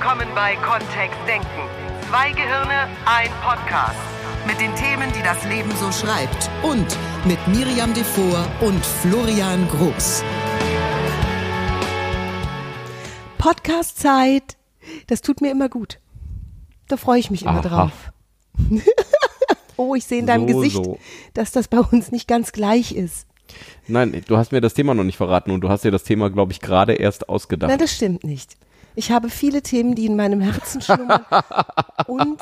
willkommen bei Kontext Denken. Zwei Gehirne, ein Podcast. Mit den Themen, die das Leben so schreibt. Und mit Miriam Devor und Florian Groß. Podcast-Zeit. Das tut mir immer gut. Da freue ich mich immer Aha. drauf. oh, ich sehe in deinem So, Gesicht, so. dass das bei uns nicht ganz gleich ist. Nein, du hast mir das Thema noch nicht verraten und du hast dir das Thema, glaube ich, gerade erst ausgedacht. Nein, das stimmt nicht. Ich habe viele Themen, die in meinem Herzen schlummern. Und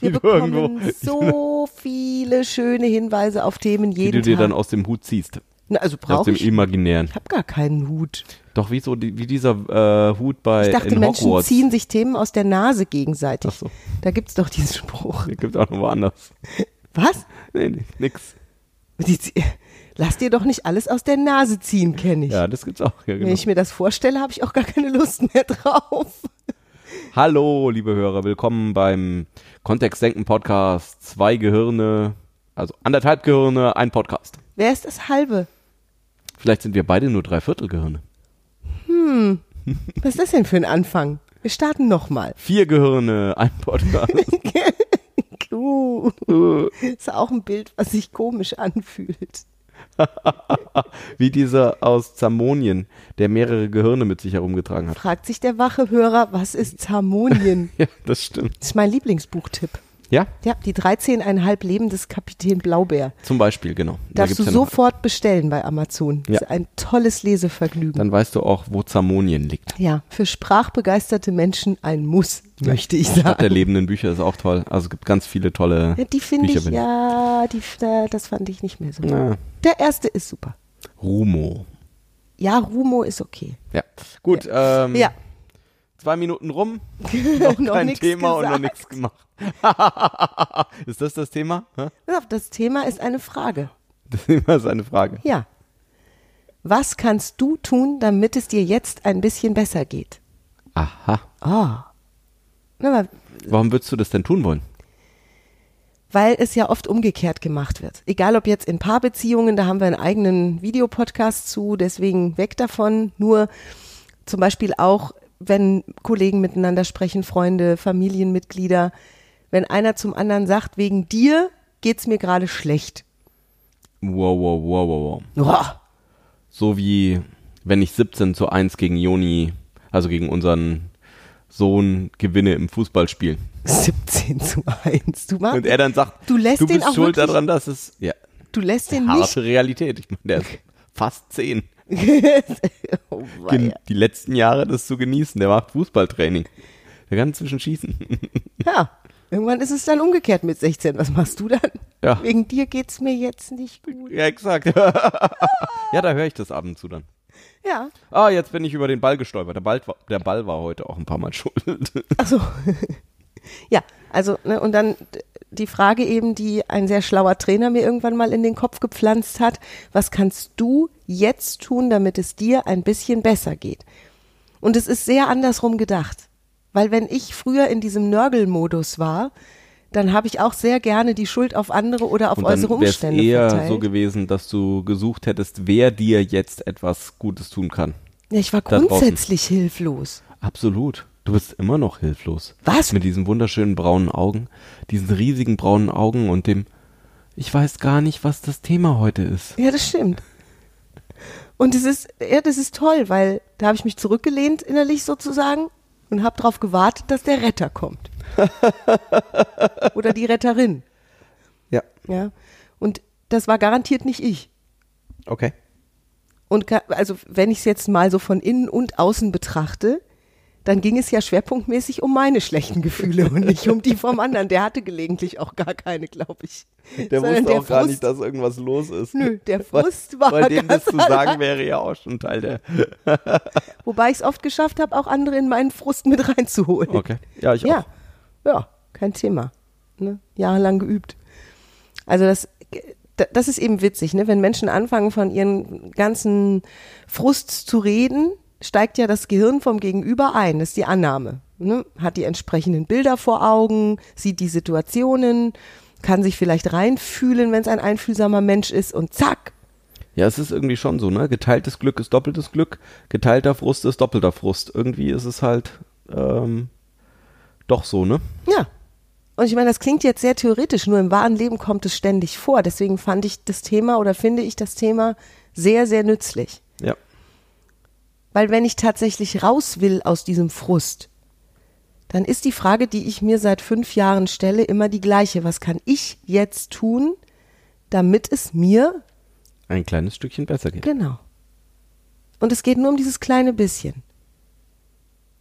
wir Die bekommen irgendwo- so viele schöne Hinweise auf Themen die jeden du dir Tag. dann aus dem Hut ziehst. Na, also Aus brauche dem ich. Imaginären. Ich habe gar keinen Hut. Doch wie so die, wie dieser äh, Hut bei Ich dachte, Menschen Hogwarts. ziehen sich Themen aus der Nase gegenseitig. Ach so. Da gibt's doch diesen Spruch. Der gibt auch noch woanders. Was? Nee, nee, nix. Lass dir doch nicht alles aus der Nase ziehen, kenne ich. Ja, das gibt's auch. Ja, genau. Wenn ich mir das vorstelle, habe ich auch gar keine Lust mehr drauf. Hallo, liebe Hörer, willkommen beim Kontextdenken Podcast. Zwei Gehirne, also anderthalb Gehirne, ein Podcast. Wer ist das halbe? Vielleicht sind wir beide nur Dreiviertel Gehirne. Was ist das denn für ein Anfang? Wir starten nochmal. Vier Gehirne, ein Podcast. Uh, ist auch ein Bild, was sich komisch anfühlt. wie dieser aus Zamonien, der mehrere Gehirne mit sich herumgetragen hat. Fragt sich der wache Hörer, was ist Harmonien? Ja, das stimmt. Das ist mein Lieblingsbuchtipp. Ja, Ja, die 13,5 Leben des Kapitän Blaubeer. zum Beispiel, genau. Da Darfst du gibt's ja noch- sofort bestellen bei Amazon. Das Ja. ist ein tolles Lesevergnügen. Dann weißt du auch, wo Zamonien liegt. ja, für sprachbegeisterte Menschen ein Muss, möchte ich Stadt der sagen. lebenden Bücher ist auch toll. Also es gibt ganz viele tolle Ja, die finde ich, ja, die, da, das fand ich nicht mehr so. Ja. Der erste ist super. Rumo. Ja, Rumo ist okay. Ja, gut. Ähm, Ja, Zwei Minuten rum, noch Noch kein Thema und noch gesagt. nichts gemacht. ist das das Thema? Hä? Das Thema ist eine Frage. Das Thema ist eine Frage. Ja. Was kannst du tun, damit es dir jetzt ein bisschen besser geht? Aha. Ah. Na, Warum würdest du das denn tun wollen? weil es ja oft umgekehrt gemacht wird. Egal ob jetzt in Paarbeziehungen, da haben wir einen eigenen Videopodcast zu, deswegen weg davon. Nur zum Beispiel auch, wenn Kollegen miteinander sprechen, Freunde, Familienmitglieder, wenn einer zum anderen sagt, wegen dir geht's mir gerade schlecht. Wow, wow, wow, wow, wow. So wie wenn ich 17 zu 1 gegen Joni, also gegen unseren Sohn gewinne im Fußballspiel. 17 zu 1. Du, machst, Und er dann sagt, du lässt du den bist auch schuld wirklich, daran, dass es, ja, du lässt den harte Realität. Ich meine, der ist fast 10. oh, die letzten Jahre das zu genießen. Der macht Fußballtraining. Der kann inzwischen schießen. ja, irgendwann ist es dann umgekehrt mit 16. Was machst du dann? Ja. Wegen dir geht's mir jetzt nicht gut. ja, exakt. ja, da höre ich das ab und zu dann. Ja. Ah, jetzt bin ich über den Ball gestolpert. Der Ball, war- der Ball war heute auch ein paar Mal schuld. Also, ja, also, ne, und dann die Frage eben, die ein sehr schlauer Trainer mir irgendwann mal in den Kopf gepflanzt hat, was kannst du jetzt tun, damit es dir ein bisschen besser geht? Und es ist sehr andersrum gedacht. Weil wenn ich früher in diesem Nörgelmodus war, dann habe ich auch sehr gerne die Schuld auf andere oder auf Und äußere wäre es Umstände eher verteilt. so gewesen, dass du gesucht hättest, wer dir jetzt etwas Gutes tun kann. ja, ich war grundsätzlich hilflos. Absolut. Du bist immer noch hilflos. Was? Mit diesen wunderschönen braunen Augen, diesen riesigen braunen Augen und dem, ich weiß gar nicht, was das Thema heute ist. Ja, das stimmt. Und es ist, ja, das ist toll, weil da habe ich mich zurückgelehnt innerlich sozusagen und habe darauf gewartet, dass der Retter kommt. Oder die Retterin. Ja. Ja. Und das war garantiert nicht ich. Okay. Und also wenn ich es jetzt mal so von innen und außen betrachte, dann ging es ja schwerpunktmäßig um meine schlechten Gefühle und nicht um die vom anderen. Der hatte gelegentlich auch gar keine, glaube ich. Der Sondern wusste auch gar Frust- nicht, dass irgendwas los ist. Nö, der Weil- Frust war Weil dem das zu sagen wäre ja auch schon Teil der. Wobei ich es oft geschafft habe, auch andere in meinen Frust mit reinzuholen. Okay. Ja, ich Ja, auch. ja, kein Thema. Ne? Jahrelang geübt. Also das, das ist eben witzig, ne? wenn Menschen anfangen, von ihren ganzen Frust zu reden, steigt ja das Gehirn vom Gegenüber ein. Das ist die Annahme. Ne? Hat die entsprechenden Bilder vor Augen, sieht die Situationen, kann sich vielleicht reinfühlen, wenn es ein einfühlsamer Mensch ist und zack, Ja, es ist irgendwie schon so, ne? Geteiltes Glück ist doppeltes Glück, geteilter Frust ist doppelter Frust. Irgendwie ist es halt, ähm, doch so, ne? Ja. Und ich meine, das klingt jetzt sehr theoretisch, nur im wahren Leben kommt es ständig vor. Deswegen fand ich das Thema oder finde ich das Thema sehr, sehr nützlich. Ja. Weil wenn ich tatsächlich raus will aus diesem Frust, dann ist die Frage, die ich mir seit fünf Jahren stelle, immer die gleiche. Was kann ich jetzt tun, damit es mir Ein kleines Stückchen besser geht. Genau. Und es geht nur um dieses kleine bisschen.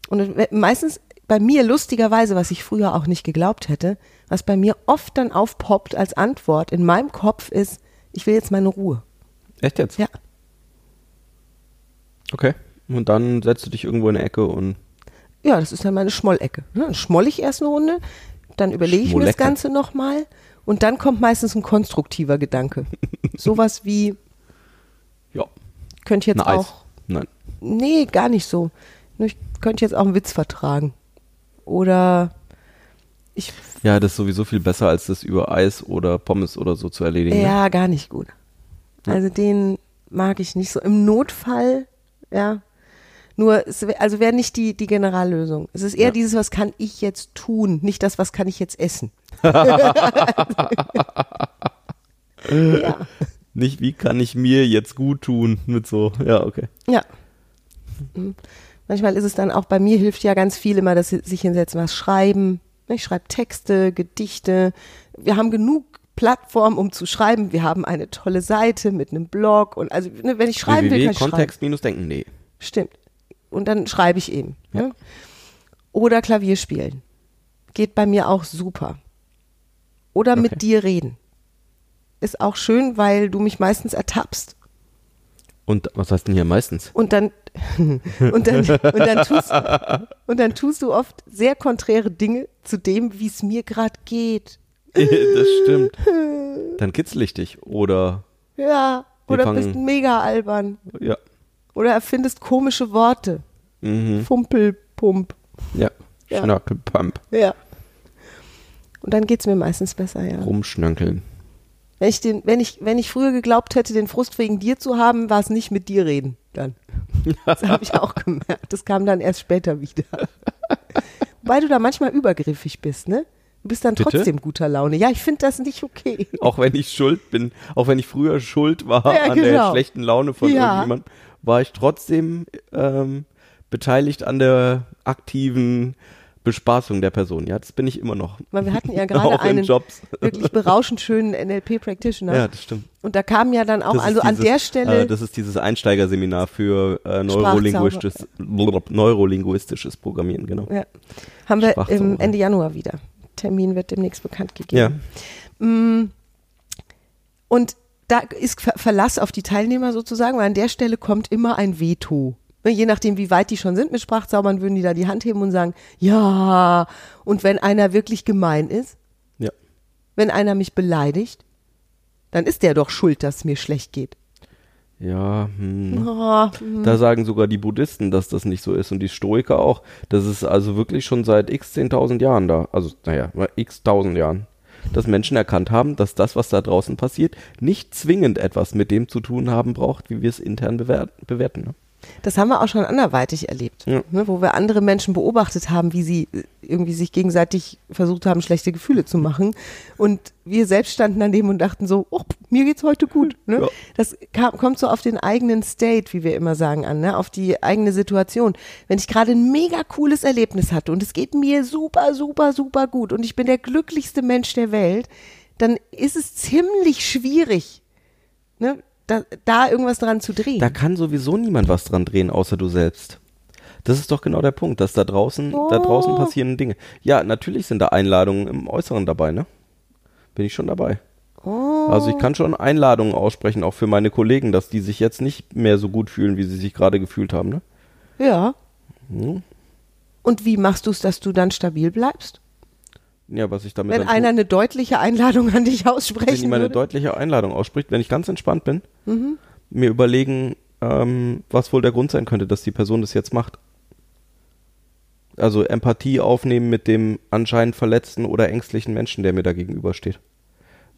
Und es- meistens bei mir lustigerweise, was ich früher auch nicht geglaubt hätte, was bei mir oft dann aufpoppt als Antwort in meinem Kopf ist, ich will jetzt meine Ruhe. Echt jetzt? Ja. Okay. Und dann setzt du dich irgendwo in eine Ecke und Ja, das ist dann meine Schmollecke. Ne? Dann schmoll ich erst eine Runde, dann überlege ich mir das. Ganze nochmal und dann kommt meistens ein konstruktiver Gedanke. Sowas wie, ja, könnte jetzt Eis. auch Nein. Nee, gar nicht so. Nur Ich könnte jetzt auch einen Witz vertragen. Oder ich, Ja, das ist sowieso viel besser, als das über Eis oder Pommes oder so zu erledigen. ne? ja, gar nicht gut. Also den mag ich nicht so. Im Notfall, ja. Nur, es, also wäre nicht die, die Generallösung. Es ist eher Ja. dieses, was kann ich jetzt tun, nicht das, was kann ich jetzt essen. ja. Nicht, wie kann ich mir jetzt gut tun mit so, ja, okay. Ja. Mhm. Manchmal ist es dann auch bei mir hilft ja ganz viel immer, dass sie sich hinsetzen, was schreiben. Ich schreibe Texte, Gedichte. Wir haben genug Plattformen, um zu schreiben. Wir haben eine tolle Seite mit einem Blog und also ne, wenn ich schreiben will, kann ich schreiben. www.kontext-denken, nee. Stimmt. Und dann schreibe ich eben. Ne? Oder Klavier spielen. Geht bei mir auch super. Oder Okay. mit dir reden. Ist auch schön, weil du mich meistens ertappst. Und was heißt denn hier meistens? Und dann, und dann, und dann tust, und dann tust du oft sehr konträre Dinge zu dem, wie es mir gerade geht. das stimmt. Dann kitzel ich dich. Oder, Ja. Oder bist mega albern. ja. Oder erfindest komische Worte. Mhm. Fumpelpump. Ja. Ja. Schnörkelpump. Ja. Und dann geht's mir meistens besser, ja. Rumschnörkeln. Wenn ich, den, wenn, ich, wenn ich früher geglaubt hätte, den Frust wegen dir zu haben, war es nicht mit dir reden dann. Das habe ich auch gemerkt. Das kam dann erst später wieder. Wobei du da manchmal übergriffig bist, ne? Du bist dann Bitte? trotzdem guter Laune. Ja, ich finde das nicht okay. Auch wenn ich schuld bin, auch wenn ich früher schuld war Ja, an der genau. schlechten Laune von Ja. irgendjemandem, war ich trotzdem ähm, beteiligt an der aktiven Bespaßung der Person. Ja, das bin ich immer noch. Weil wir hatten ja gerade einen Jobs. wirklich berauschend schönen NLP-Practitioner. Ja, das stimmt. Und da kam ja dann auch, Das also an dieses, der Stelle, Äh, das ist dieses Einsteigerseminar für äh, neurolinguistisches, neurolinguistisches Programmieren, genau. ja, haben wir im Ende Januar wieder. Termin wird demnächst bekannt gegeben. Ja, Mm. Und da ist Ver Verlass auf die Teilnehmer sozusagen, weil an der Stelle kommt immer ein Veto. Ne, Je nachdem, wie weit die schon sind mit Sprachzaubern, würden die da die Hand heben und sagen, ja. Und wenn einer wirklich gemein ist, ja. wenn einer mich beleidigt, dann ist der doch schuld, dass es mir schlecht geht. Ja, hm. Oh, Da sagen sogar die Buddhisten, dass das nicht so ist und die Stoiker auch. Das ist also wirklich schon seit x 10.000 Jahren da. Also, naja, x tausend Jahren. Dass Menschen erkannt haben, dass das, was da draußen passiert, nicht zwingend etwas mit dem zu tun haben braucht, wie wir es intern bewer bewerten. Das haben wir auch schon anderweitig erlebt, Ja. ne, wo wir andere Menschen beobachtet haben, wie sie äh, irgendwie sich gegenseitig versucht haben, schlechte Gefühle zu machen. Und wir selbst standen daneben und dachten so, oh, mir geht's heute gut. Ne? Ja. Das kam, kommt so auf den eigenen State, wie wir immer sagen, an, ne? auf die eigene Situation. Wenn ich gerade ein mega cooles Erlebnis hatte und es geht mir super, super, super gut und ich bin der glücklichste Mensch der Welt, dann ist es ziemlich schwierig, ne? Da, da irgendwas dran zu drehen. Da kann sowieso niemand was dran drehen, außer du selbst. Das ist doch genau der Punkt, dass da draußen, da draußen Oh. passieren Dinge. Ja, natürlich sind da Einladungen im Äußeren dabei, ne? Bin ich schon dabei. Oh. Also ich kann schon Einladungen aussprechen, auch für meine Kollegen, dass die sich jetzt nicht mehr so gut fühlen, wie sie sich gerade gefühlt haben, ne? Ja. Hm. Und wie machst du es, dass du dann stabil bleibst? Ja, was ich damit Wenn einer tue, eine deutliche Einladung an dich wenn aussprechen jemand eine deutliche Einladung ausspricht, wenn ich ganz entspannt bin, Mhm. mir überlegen, ähm, was wohl der Grund sein könnte, dass die Person das jetzt macht. Also Empathie aufnehmen mit dem anscheinend verletzten oder ängstlichen Menschen, der mir da gegenübersteht.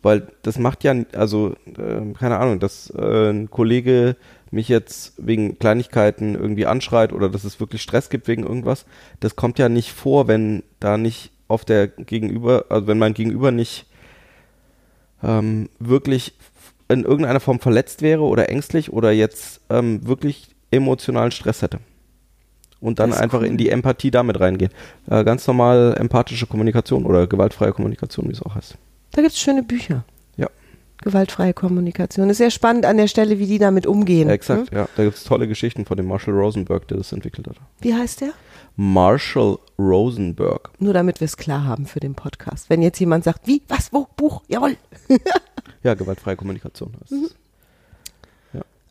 Weil das macht ja, also, äh, keine Ahnung, dass äh, ein Kollege mich jetzt wegen Kleinigkeiten irgendwie anschreit oder dass es wirklich Stress gibt wegen irgendwas, das kommt ja nicht vor, wenn da nicht auf der Gegenüber, also wenn mein Gegenüber nicht ähm, wirklich in irgendeiner Form verletzt wäre oder ängstlich oder jetzt ähm, wirklich emotionalen Stress hätte. Und dann einfach cool. in die Empathie damit reingehen. Äh, ganz normal empathische Kommunikation oder gewaltfreie Kommunikation, wie es auch heißt. Da gibt es schöne Bücher. Ja. Gewaltfreie Kommunikation. Ist sehr spannend an der Stelle, wie die damit umgehen. Exakt, Ne? ja. Da gibt es tolle Geschichten von dem Marshall Rosenberg, der das entwickelt hat. Wie heißt der? Marshall Rosenberg. Nur damit wir es klar haben für den Podcast. Wenn jetzt jemand sagt, wie, was, wo, Buch, jawohl. Ja, gewaltfreie Kommunikation heißt Mhm.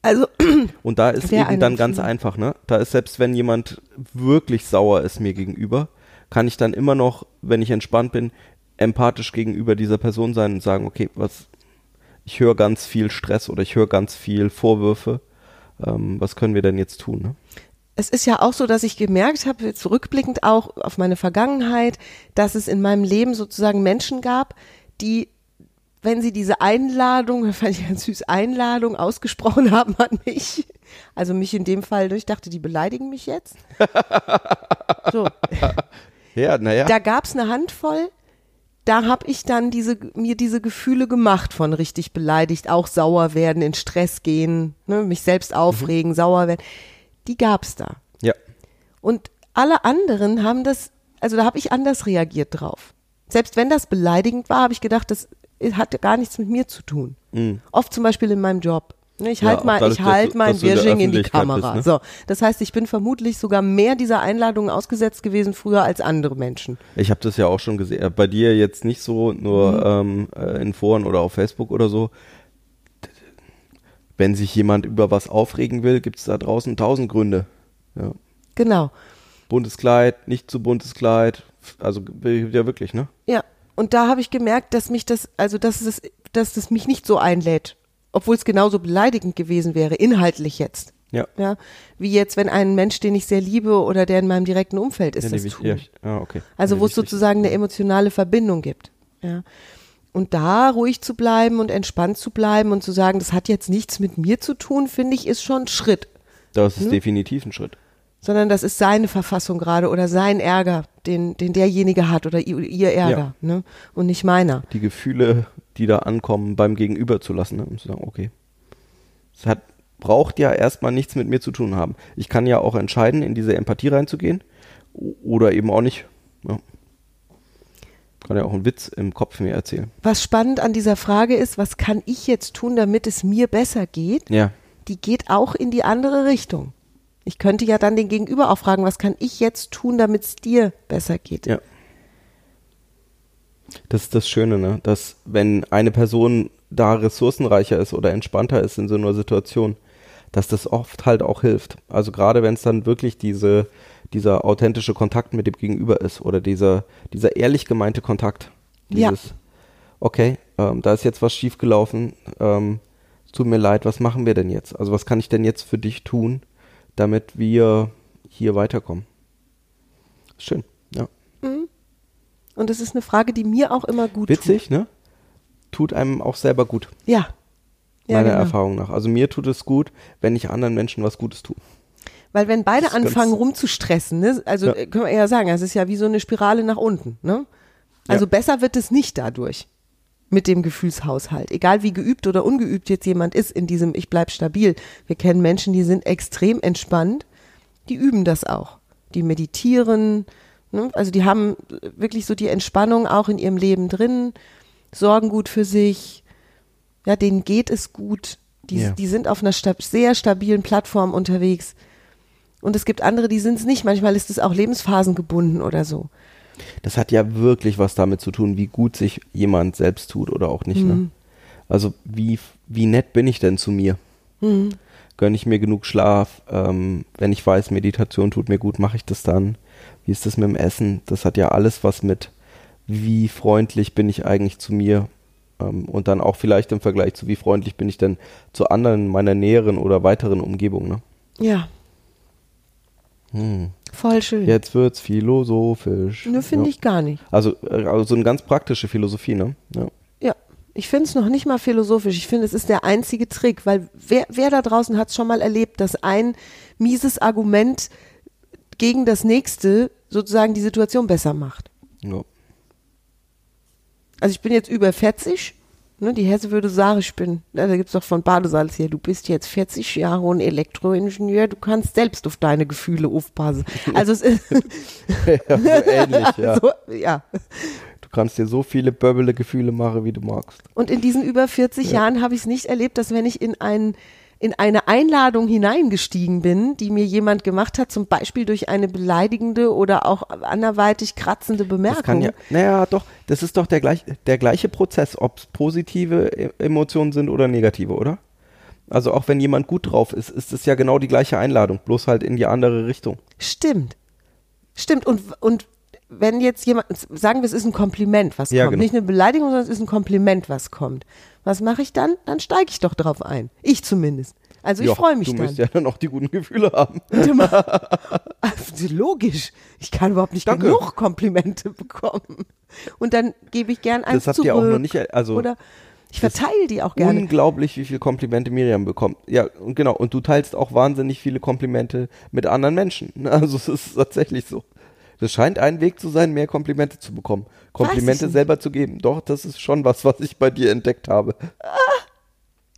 Also, Und da ist eben dann ganz einfach, ne? Da ist selbst wenn jemand wirklich sauer ist mir gegenüber, kann ich dann immer noch, wenn ich entspannt bin, empathisch gegenüber dieser Person sein und sagen, okay, was, ich höre ganz viel Stress oder ich höre ganz viel Vorwürfe. Ähm, was können wir denn jetzt tun? Ne? es ist ja auch so, dass ich gemerkt habe, zurückblickend auch auf meine Vergangenheit, dass es in meinem Leben sozusagen Menschen gab, die, wenn sie diese Einladung, das fand ich ganz süß, Einladung ausgesprochen haben an mich, also mich in dem Fall, ich dachte, die beleidigen mich jetzt. So, Ja, naja. da gab's eine Handvoll, da habe ich dann diese, mir diese Gefühle gemacht von richtig beleidigt, auch sauer werden, in Stress gehen, ne, mich selbst aufregen, sauer werden. Die gab's da. Ja. Und alle anderen haben das, also da habe ich anders reagiert drauf. Selbst wenn das beleidigend war, habe ich gedacht, das hatte gar nichts mit mir zu tun. Mhm. Oft zum Beispiel in meinem Job. Ich Ja, halte auch mal, ich dass du- mein dass in die Kamera. bist, ne? So, das heißt, ich bin vermutlich sogar mehr dieser Einladungen ausgesetzt gewesen früher als andere Menschen. Ich habe das ja auch schon gesehen. Äh, Bei dir jetzt nicht so, nur ähm, äh, in Foren oder auf Facebook oder so. Wenn sich jemand über was aufregen will, gibt es da draußen tausend Gründe. Ja. Genau. Buntes Kleid, nicht zu buntes Kleid. Also ja wirklich, ne? Ja. Und da habe ich gemerkt, dass mich das, also dass es, dass das mich nicht so einlädt, obwohl es genauso beleidigend gewesen wäre, inhaltlich jetzt. Ja. Ja, wie jetzt, wenn ein Mensch, den ich sehr liebe oder der in meinem direkten Umfeld ist, ja, das tut. ja, ah, okay. Also wo es sozusagen eine emotionale Verbindung gibt. Ja. Und da ruhig zu bleiben und entspannt zu bleiben und zu sagen, das hat jetzt nichts mit mir zu tun, finde ich, ist schon ein Schritt. Das Hm? ist definitiv ein Schritt. Sondern das ist seine Verfassung gerade oder sein Ärger, den, den derjenige hat oder ihr, Ärger, ne? Und nicht meiner. Die Gefühle, die da ankommen, beim Gegenüber zu lassen ne? und zu sagen, okay. Es hat, braucht ja erstmal nichts mit mir zu tun haben. Ich kann ja auch entscheiden, in diese Empathie reinzugehen oder eben auch nicht. Ja. Kann ja auch einen Witz im Kopf mir erzählen. Was spannend an dieser Frage ist, was kann ich jetzt tun, damit es mir besser geht? Ja. Die geht auch in die andere Richtung. Ich könnte ja dann den Gegenüber auch fragen, was kann ich jetzt tun, damit es dir besser geht? Ja. Das ist das Schöne, ne? Dass wenn eine Person da ressourcenreicher ist oder entspannter ist in so einer Situation, dass das oft halt auch hilft. Also gerade wenn es dann wirklich diese, dieser authentische Kontakt mit dem Gegenüber ist oder dieser, dieser ehrlich gemeinte Kontakt. Ja. Dieses, okay, ähm, da ist jetzt was schiefgelaufen, ähm, es tut mir leid, was machen wir denn jetzt? Also was kann ich denn jetzt für dich tun, damit wir hier weiterkommen? Schön, ja. Und das ist eine Frage, die mir auch immer gut Witzig, ne? Tut einem auch selber gut, tut. Ja. Ja, meiner genau. Erfahrung nach. Also mir tut es gut, wenn ich anderen Menschen was Gutes tue. Weil wenn beide anfangen rumzustressen, ne, also Ja. äh, können wir eher sagen, es ist ja wie so eine Spirale nach unten, ne? Also Ja. besser wird es nicht dadurch mit dem Gefühlshaushalt. Egal wie geübt oder ungeübt jetzt jemand ist in diesem Ich bleib stabil. Wir kennen Menschen, die sind extrem entspannt, die üben das auch. Die meditieren, ne? also die haben wirklich so die Entspannung auch in ihrem Leben drin, sorgen gut für sich, ja, denen geht es gut. Die, Ja. die sind auf einer stab sehr stabilen Plattform unterwegs. Und es gibt andere, die sind es nicht. Manchmal ist es auch lebensphasengebunden oder so. Das hat ja wirklich was damit zu tun, wie gut sich jemand selbst tut oder auch nicht. Mhm. Ne? Also wie, wie nett bin ich denn zu mir? Mhm. Gönne ich mir genug Schlaf? Ähm, wenn ich weiß, Meditation tut mir gut, mache ich das dann? Wie ist das mit dem Essen? Das hat ja alles was mit, wie freundlich bin ich eigentlich zu mir? Ähm, und dann auch vielleicht im Vergleich zu, wie freundlich bin ich denn zu anderen meiner näheren oder weiteren Umgebung. Ne? Ja, Hm. Voll schön. Jetzt wird's philosophisch. Nur finde ja. ich gar nicht. Also, äh, also so eine ganz praktische Philosophie, ne? Ja. Ja. Ich finde es noch nicht mal philosophisch. Ich finde, es ist der einzige Trick, weil wer, wer da draußen hat es schon mal erlebt, dass ein mieses Argument gegen das nächste sozusagen die Situation besser macht. Ja. Also ich bin jetzt über 40. Ne, die Hesse würde sagen, ich bin, ja, da gibt's doch von Badesalz hier, du bist jetzt 40 Jahre und Elektroingenieur, du kannst selbst auf deine Gefühle aufpassen. Also es ist ja, so ähnlich, ja. so, ja. Du kannst dir so viele böbbele Gefühle machen, wie du magst. Und in diesen über 40 Jahren habe ich es nicht erlebt, dass wenn ich in ein in eine Einladung hineingestiegen bin, die mir jemand gemacht hat, zum Beispiel durch eine beleidigende oder auch anderweitig kratzende Bemerkung. Ja, naja, doch, das ist doch der, gleich, der gleiche Prozess, ob es positive E- Emotionen sind oder negative, oder? Also auch wenn jemand gut drauf ist, ist es ja genau die gleiche Einladung, bloß halt in die andere Richtung. Stimmt. Stimmt. Und, und wenn jetzt jemand, sagen wir, es ist ein Kompliment, was Ja, kommt. genau. Nicht eine Beleidigung, sondern es ist ein Kompliment, was kommt. Was mache ich dann? Dann steige ich doch drauf ein. Ich zumindest. Also ich freue mich Du dann. musst ja dann auch die guten Gefühle haben. Also Logisch. Ich kann überhaupt nicht Danke. genug Komplimente bekommen. Und dann gebe ich gern eins Das habt zurück. ihr auch noch nicht, also Oder ich verteile die auch gerne. unglaublich, wie viele Komplimente Miriam bekommt. Ja, und genau. Und du teilst auch wahnsinnig viele Komplimente mit anderen Menschen. Also es ist tatsächlich so. Das scheint ein Weg zu sein, mehr Komplimente zu bekommen. Komplimente selber zu geben. Doch, das ist schon was, was ich bei dir entdeckt habe.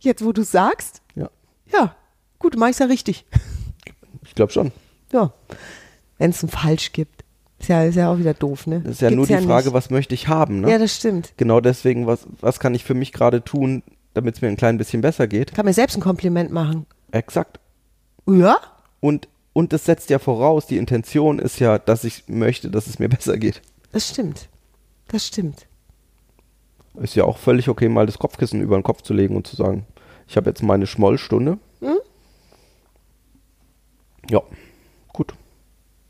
Jetzt, wo du sagst, Ja, ja, gut, mach ich's ja richtig. ich glaube schon. Ja. Wenn es ein Falsch gibt. Ist ja, ist ja auch wieder doof, ne? Das ist ja Gibt's nur die Frage, nicht. was möchte ich haben. Ne? Ja, das stimmt. genau deswegen, was, was kann ich für mich gerade tun, damit es mir ein klein bisschen besser geht? Kann mir selbst ein Kompliment machen. Exakt. Ja? Und, und das setzt ja voraus, die Intention ist ja, dass ich möchte, dass es mir besser geht. Das stimmt. Das stimmt. Ist ja auch völlig okay, mal das Kopfkissen über den Kopf zu legen und zu sagen, ich habe jetzt meine Schmollstunde. Hm? Ja, gut.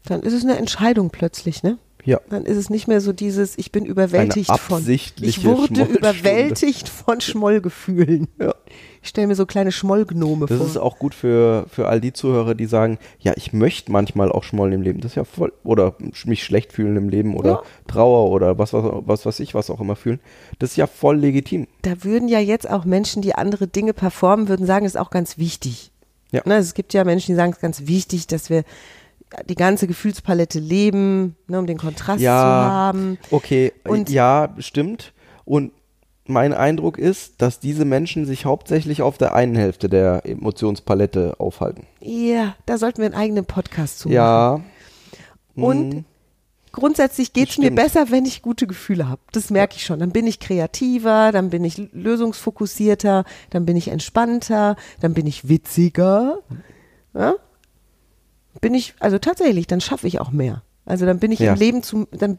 Dann ist es eine Entscheidung plötzlich, ne? Ja, Dann ist es nicht mehr so dieses, ich bin überwältigt von. Ich wurde überwältigt von Schmollgefühlen. Ja. Ich stelle mir so kleine Schmollgnome das vor. ist auch gut für, für all die Zuhörer, die sagen, ja, ich möchte manchmal auch Schmollen im Leben. Das ist ja voll, oder mich schlecht fühlen im Leben oder Ja. Trauer oder was, was, was weiß ich, was auch immer fühlen. Das ist ja voll legitim. da würden ja jetzt auch Menschen, die andere Dinge performen, würden sagen, das ist auch ganz wichtig. Ja. Ne, es gibt ja Menschen, die sagen, es ist ganz wichtig, dass wir die ganze Gefühlspalette leben, ne, um den Kontrast zu haben. Okay, Und- ja, stimmt. Und mein Eindruck ist, dass diese Menschen sich hauptsächlich auf der einen Hälfte der Emotionspalette aufhalten. Ja, da sollten wir einen eigenen Podcast zu machen. Ja. Und hm, grundsätzlich geht es mir besser, wenn ich gute Gefühle habe. Das merke ich schon. Dann bin ich kreativer, dann bin ich lösungsfokussierter, dann bin ich entspannter, dann bin ich witziger. Ja? Bin ich, also tatsächlich, dann schaffe ich auch mehr. Also dann bin ich Ja. im Leben zu, dann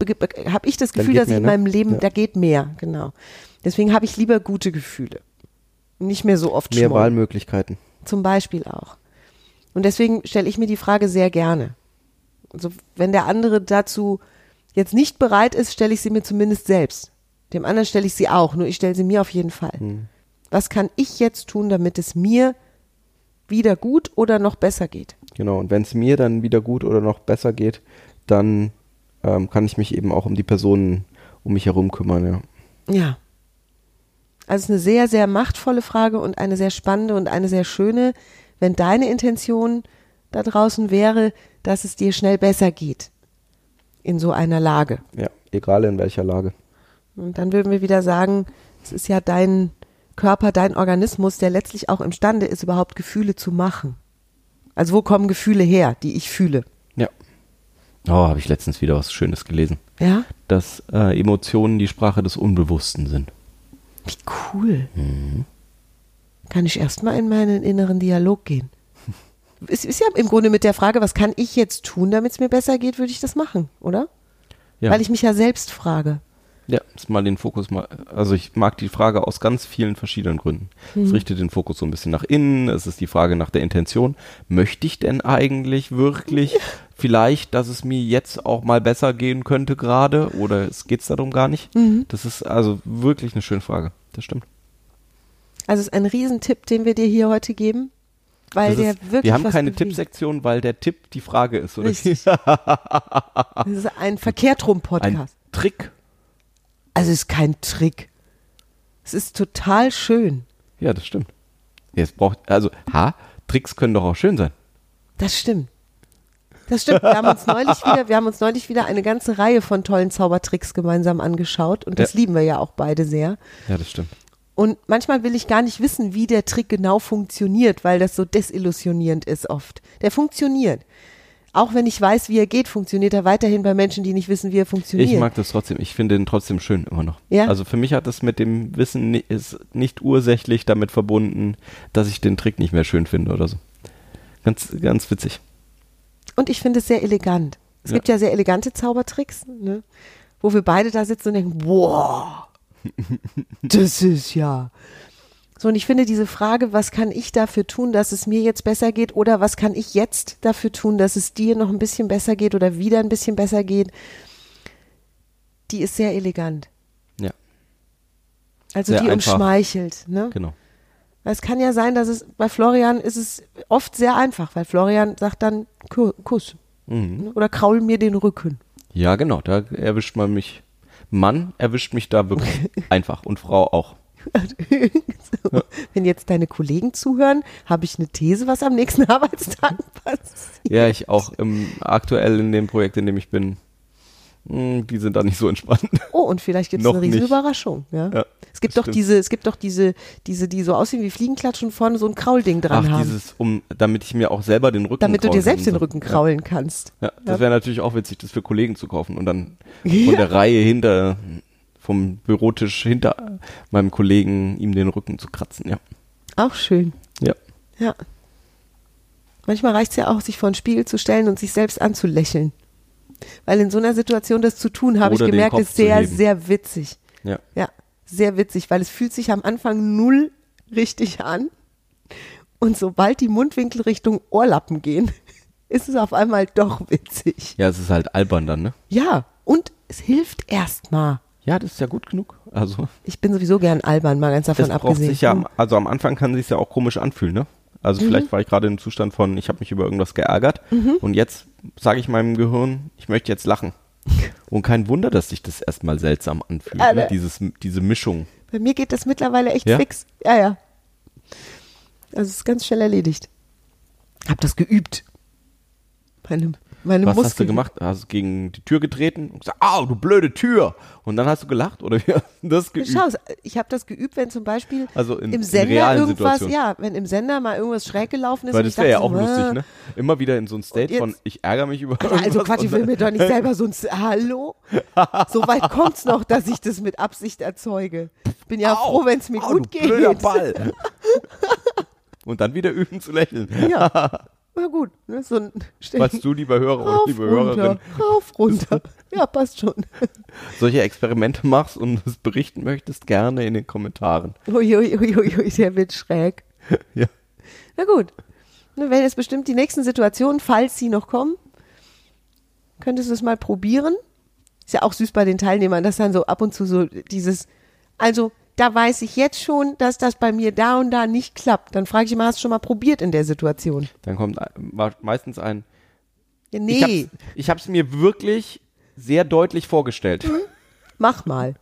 habe ich das Gefühl, dass ich mehr, in ne? meinem Leben, Ja. da geht mehr, genau. Deswegen habe ich lieber gute Gefühle. Nicht mehr so oft mehr Schmoll. Wahlmöglichkeiten. Zum Beispiel auch. Und deswegen stelle ich mir die Frage sehr gerne. Also wenn der andere dazu jetzt nicht bereit ist, stelle ich sie mir zumindest selbst. Dem anderen stelle ich sie auch, nur ich stelle sie mir auf jeden Fall. Was kann ich jetzt tun, damit es mir wieder gut oder noch besser geht? Genau. Und wenn es mir dann wieder gut oder noch besser geht, dann ähm, kann ich mich eben auch um die Personen um mich herum kümmern, ja. Ja. Also es ist eine sehr, sehr machtvolle Frage und eine sehr spannende und eine sehr schöne, wenn deine Intention da draußen wäre, dass es dir schnell besser geht in so einer Lage. Ja, egal in welcher Lage. Und dann würden wir wieder sagen, es ist ja dein Körper, dein Organismus, der letztlich auch imstande ist, überhaupt Gefühle zu machen. Also wo kommen Gefühle her, die ich fühle? Ja. Oh, habe ich letztens wieder was Schönes gelesen. Ja? Dass äh, Emotionen die Sprache des Unbewussten sind. Wie cool. Kann ich erstmal in meinen inneren Dialog gehen? Es ist ja im Grunde mit der Frage, was kann ich jetzt tun, damit es mir besser geht, würde ich das machen, oder? Ja. Weil ich mich ja selbst frage. Ja, ist mal den Fokus mal, also ich mag die Frage aus ganz vielen verschiedenen Gründen. Es richtet den Fokus so ein bisschen nach innen, es ist die Frage nach der Intention. Möchte ich denn eigentlich wirklich vielleicht, dass es mir jetzt auch mal besser gehen könnte gerade oder es geht's darum gar nicht? Das ist also wirklich eine schöne Frage. Das stimmt. Also es ist ein Riesentipp, den wir dir hier heute geben, weil Das der ist, wirklich wir haben keine. Tippsektion, weil der Tipp die Frage ist, oder? Das ist ein Verkehrt rum Ein Podcast. Trick. Also es ist kein Trick. Es ist total schön. Ja, das stimmt. Jetzt braucht, also, ha, Tricks können doch auch schön sein. Das stimmt. Das stimmt. Wir haben uns neulich wieder, wir haben uns neulich wieder eine ganze Reihe von tollen Zaubertricks gemeinsam angeschaut und das Ja. lieben wir ja auch beide sehr. Ja, das stimmt. Und manchmal will ich gar nicht wissen, wie der Trick genau funktioniert, weil das so desillusionierend ist oft. Der funktioniert. Auch wenn ich weiß, wie er geht, funktioniert er weiterhin bei Menschen, die nicht wissen, wie er funktioniert. Ich mag das trotzdem. Ich finde den trotzdem schön immer noch. Ja? Also für mich hat das mit dem Wissen ist nicht ursächlich damit verbunden, dass ich den Trick nicht mehr schön finde oder so. Ganz, ganz witzig. Und ich finde es sehr elegant. Es Ja. gibt ja sehr elegante Zaubertricks, ne? wo wir beide da sitzen und denken, wow, das ist ja. So, und ich finde diese Frage, was kann ich dafür tun, dass es mir jetzt besser geht oder was kann ich jetzt dafür tun, dass es dir noch ein bisschen besser geht oder wieder ein bisschen besser geht, die ist sehr elegant. Ja, Also Sehr die einfach. umschmeichelt. Ne? genau. Weil Es kann ja sein, dass es bei Florian ist es oft sehr einfach, weil Florian sagt dann Ku- Kuss Mhm. ne? oder kraul mir den Rücken. Ja, genau. Da erwischt man mich. Mann erwischt mich da wirklich einfach und Frau auch. so. Wenn jetzt deine Kollegen zuhören, habe ich eine These, was am nächsten Arbeitstag passiert. Ja, ich auch im, aktuell in dem Projekt, in dem ich bin. mh, Die sind da nicht so entspannt. Oh, und vielleicht gibt es eine nicht. Überraschung. Ja? Ja, es gibt doch stimmt. diese, es gibt doch diese, diese, die so aussehen wie Fliegenklatsch und vorne so ein Kraulding dran Ach, haben, dieses, um, damit ich mir auch selber den Rücken damit du dir selbst den. Rücken kraulen kannst. Ja, das Ja. wäre natürlich auch witzig, das für Kollegen zu kaufen und dann von Ja. der Reihe hinter, vom Bürotisch hinter meinem Kollegen ihm den Rücken zu kratzen, ja. Auch schön. Ja. Ja. Manchmal reicht es ja auch, sich vor den Spiegel zu stellen und sich selbst anzulächeln. Weil in so einer Situation das zu tun, habe ich gemerkt, ist sehr, sehr witzig. Ja. Ja, sehr witzig, weil es fühlt sich am Anfang null richtig an. Und sobald die Mundwinkel Richtung Ohrlappen gehen, ist es auf einmal doch witzig. Ja, es ist halt albern dann, ne? Ja, und es hilft erstmal. Ja, das ist ja gut genug. Also, Ich bin sowieso gern albern, mal ganz davon das braucht abgesehen. sich ja, am- also am Anfang kann sich ja auch komisch anfühlen, ne? Also Mhm. vielleicht war ich gerade im Zustand von, ich habe mich über irgendwas geärgert und jetzt sage ich meinem Gehirn, ich möchte jetzt lachen. Und kein Wunder, dass sich das erstmal seltsam anfühlt, Ja, ne? Dieses, diese Mischung. Bei mir geht das mittlerweile echt Ja? fix. Ja, ja. Also es ist ganz schnell erledigt. Hab das geübt. Meine, meine Was Muskeln. hast du gemacht? Hast du gegen die Tür getreten und gesagt, au, du blöde Tür. Und dann hast du gelacht oder wie hast du das geübt? Schau, ich habe das geübt, wenn zum Beispiel Also in- im Sender irgendwas, ja, wenn im Sender mal irgendwas schräg gelaufen ist. Weil das ich wäre ja auch so, lustig, ne? Immer wieder in so ein State jetzt- von, ich ärgere mich über Also irgendwas Quatsch, ich will mir doch nicht selber so ein, hallo? So weit kommt's noch, dass ich das mit Absicht erzeuge. Bin ja Au, froh, wenn es mir au, gut du geht. Ball. und dann wieder üben zu lächeln. Ja, na gut. Ne, so ein Was du, lieber Hörer oder rauf, liebe runter, Hörerin, rauf, runter. Ja, passt schon. solche Experimente machst und es berichten möchtest, gerne in den Kommentaren. Uiuiuiui, der wird schräg. Ja. Na gut. Ne, Wenn jetzt bestimmt die nächsten Situationen, falls sie noch kommen, könntest du es mal probieren. Ist ja auch süß bei den Teilnehmern, dass dann so ab und zu so dieses, also da weiß ich jetzt schon, dass das bei mir da und da nicht klappt. Dann frage ich immer, hast du schon mal probiert in der Situation? Dann kommt war meistens ein, Ja, ich nee, ich hab's mir wirklich sehr deutlich vorgestellt. mach mal.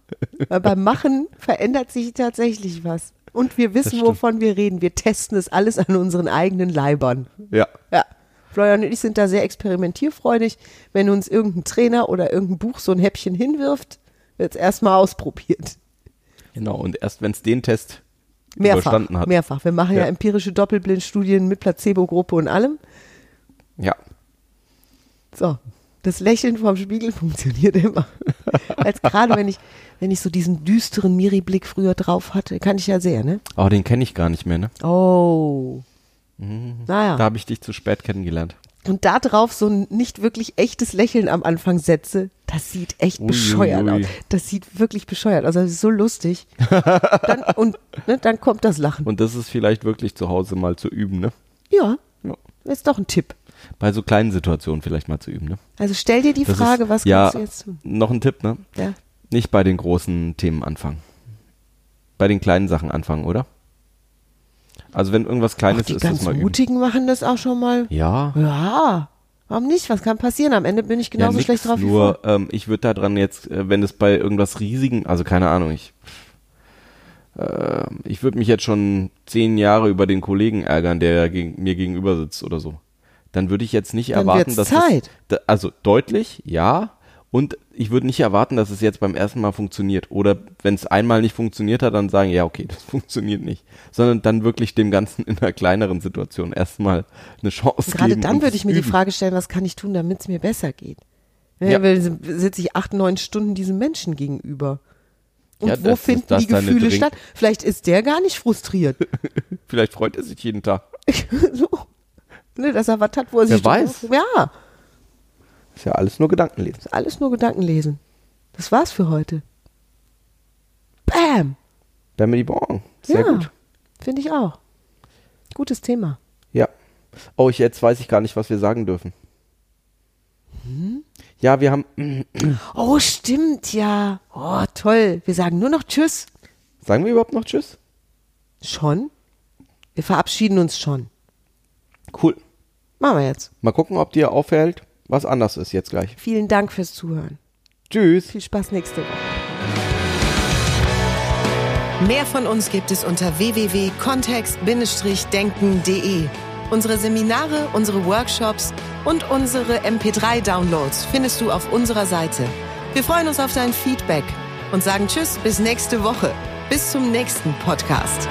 Weil beim Machen verändert sich tatsächlich was. Und wir wissen, wovon wir reden. Wir testen es alles an unseren eigenen Leibern. Ja. Ja. Florian und ich sind da sehr experimentierfreudig. Wenn uns irgendein Trainer oder irgendein Buch so ein Häppchen hinwirft, wird es erstmal ausprobiert. Genau, und erst wenn es den Test Mehrfach. überstanden hat. Mehrfach. Wir machen ja, Ja. empirische Doppelblindstudien mit Placebo-Gruppe und allem. Ja. So. Das Lächeln vorm Spiegel funktioniert immer. Als gerade wenn ich, wenn ich so diesen düsteren Miri-Blick früher drauf hatte, kann ich ja sehr, ne? Aber den kenne ich gar nicht mehr, ne? Oh. Da Naja. habe ich dich zu spät kennengelernt. Und da drauf so ein nicht wirklich echtes Lächeln am Anfang setze, das sieht echt Ui, bescheuert ui, aus. Das sieht wirklich bescheuert aus. Das ist so lustig. Dann, und ne, dann kommt das Lachen. Und das ist vielleicht wirklich zu Hause mal zu üben, ne? Ja, Ja. ist doch ein Tipp. Bei so kleinen Situationen vielleicht mal zu üben, ne? Also stell dir die Das Frage, ist, was ja, kannst du jetzt tun? Noch ein Tipp, ne? Ja. Nicht bei den großen Themen anfangen. Bei den kleinen Sachen anfangen, oder? Also wenn irgendwas Kleines die ist, das ganz mal üben. Mutigen machen das auch schon mal. Ja. Ja, warum nicht? Was kann passieren? Am Ende bin ich genauso ja, nix, schlecht drauf wie Nur ähm, ich würde da dran jetzt, äh, wenn es bei irgendwas riesigen, also keine Ahnung, ich äh, ich würde mich jetzt schon zehn Jahre über den Kollegen ärgern, der gegen, mir gegenüber sitzt oder so. Dann würde ich jetzt nicht Dann erwarten, dass Zeit. Es, da, also deutlich, ja. Und ich würde nicht erwarten, dass es jetzt beim ersten Mal funktioniert. Oder wenn es einmal nicht funktioniert hat, dann sagen, ja, okay, das funktioniert nicht. Sondern dann wirklich dem Ganzen in einer kleineren Situation erstmal eine Chance Gerade geben. dann und würde ich mir die üben. Frage stellen, was kann ich tun, damit es mir besser geht? Ja. Weil sitze ich acht, neun Stunden diesem Menschen gegenüber. Und Ja, wo finden das die Gefühle statt? Vielleicht ist der gar nicht frustriert. Vielleicht freut er sich jeden Tag. so. Ne, dass er was hat, wo er Wer sich weiß. Ja, Ist ja alles nur Gedankenlesen. ist alles nur Gedanken lesen. Das war's für heute. Bam! Family Bon. Sehr ja, gut. Finde ich auch. Gutes Thema. Ja. Oh, ich, jetzt weiß ich gar nicht, was wir sagen dürfen. Hm? Ja, wir haben. Oh, stimmt, ja. Oh, toll. Wir sagen nur noch Tschüss. Sagen wir überhaupt noch Tschüss? Schon? Wir verabschieden uns schon. Cool. Machen wir jetzt. Mal gucken, ob dir auffällt, was anders ist jetzt gleich. Vielen Dank fürs Zuhören. Tschüss. Viel Spaß nächste Woche. Mehr von uns gibt es unter www.kontext-denken.de. Unsere Seminare, unsere Workshops und unsere MP3-Downloads findest du auf unserer Seite. Wir freuen uns auf dein Feedback und sagen Tschüss bis nächste Woche. Bis zum nächsten Podcast.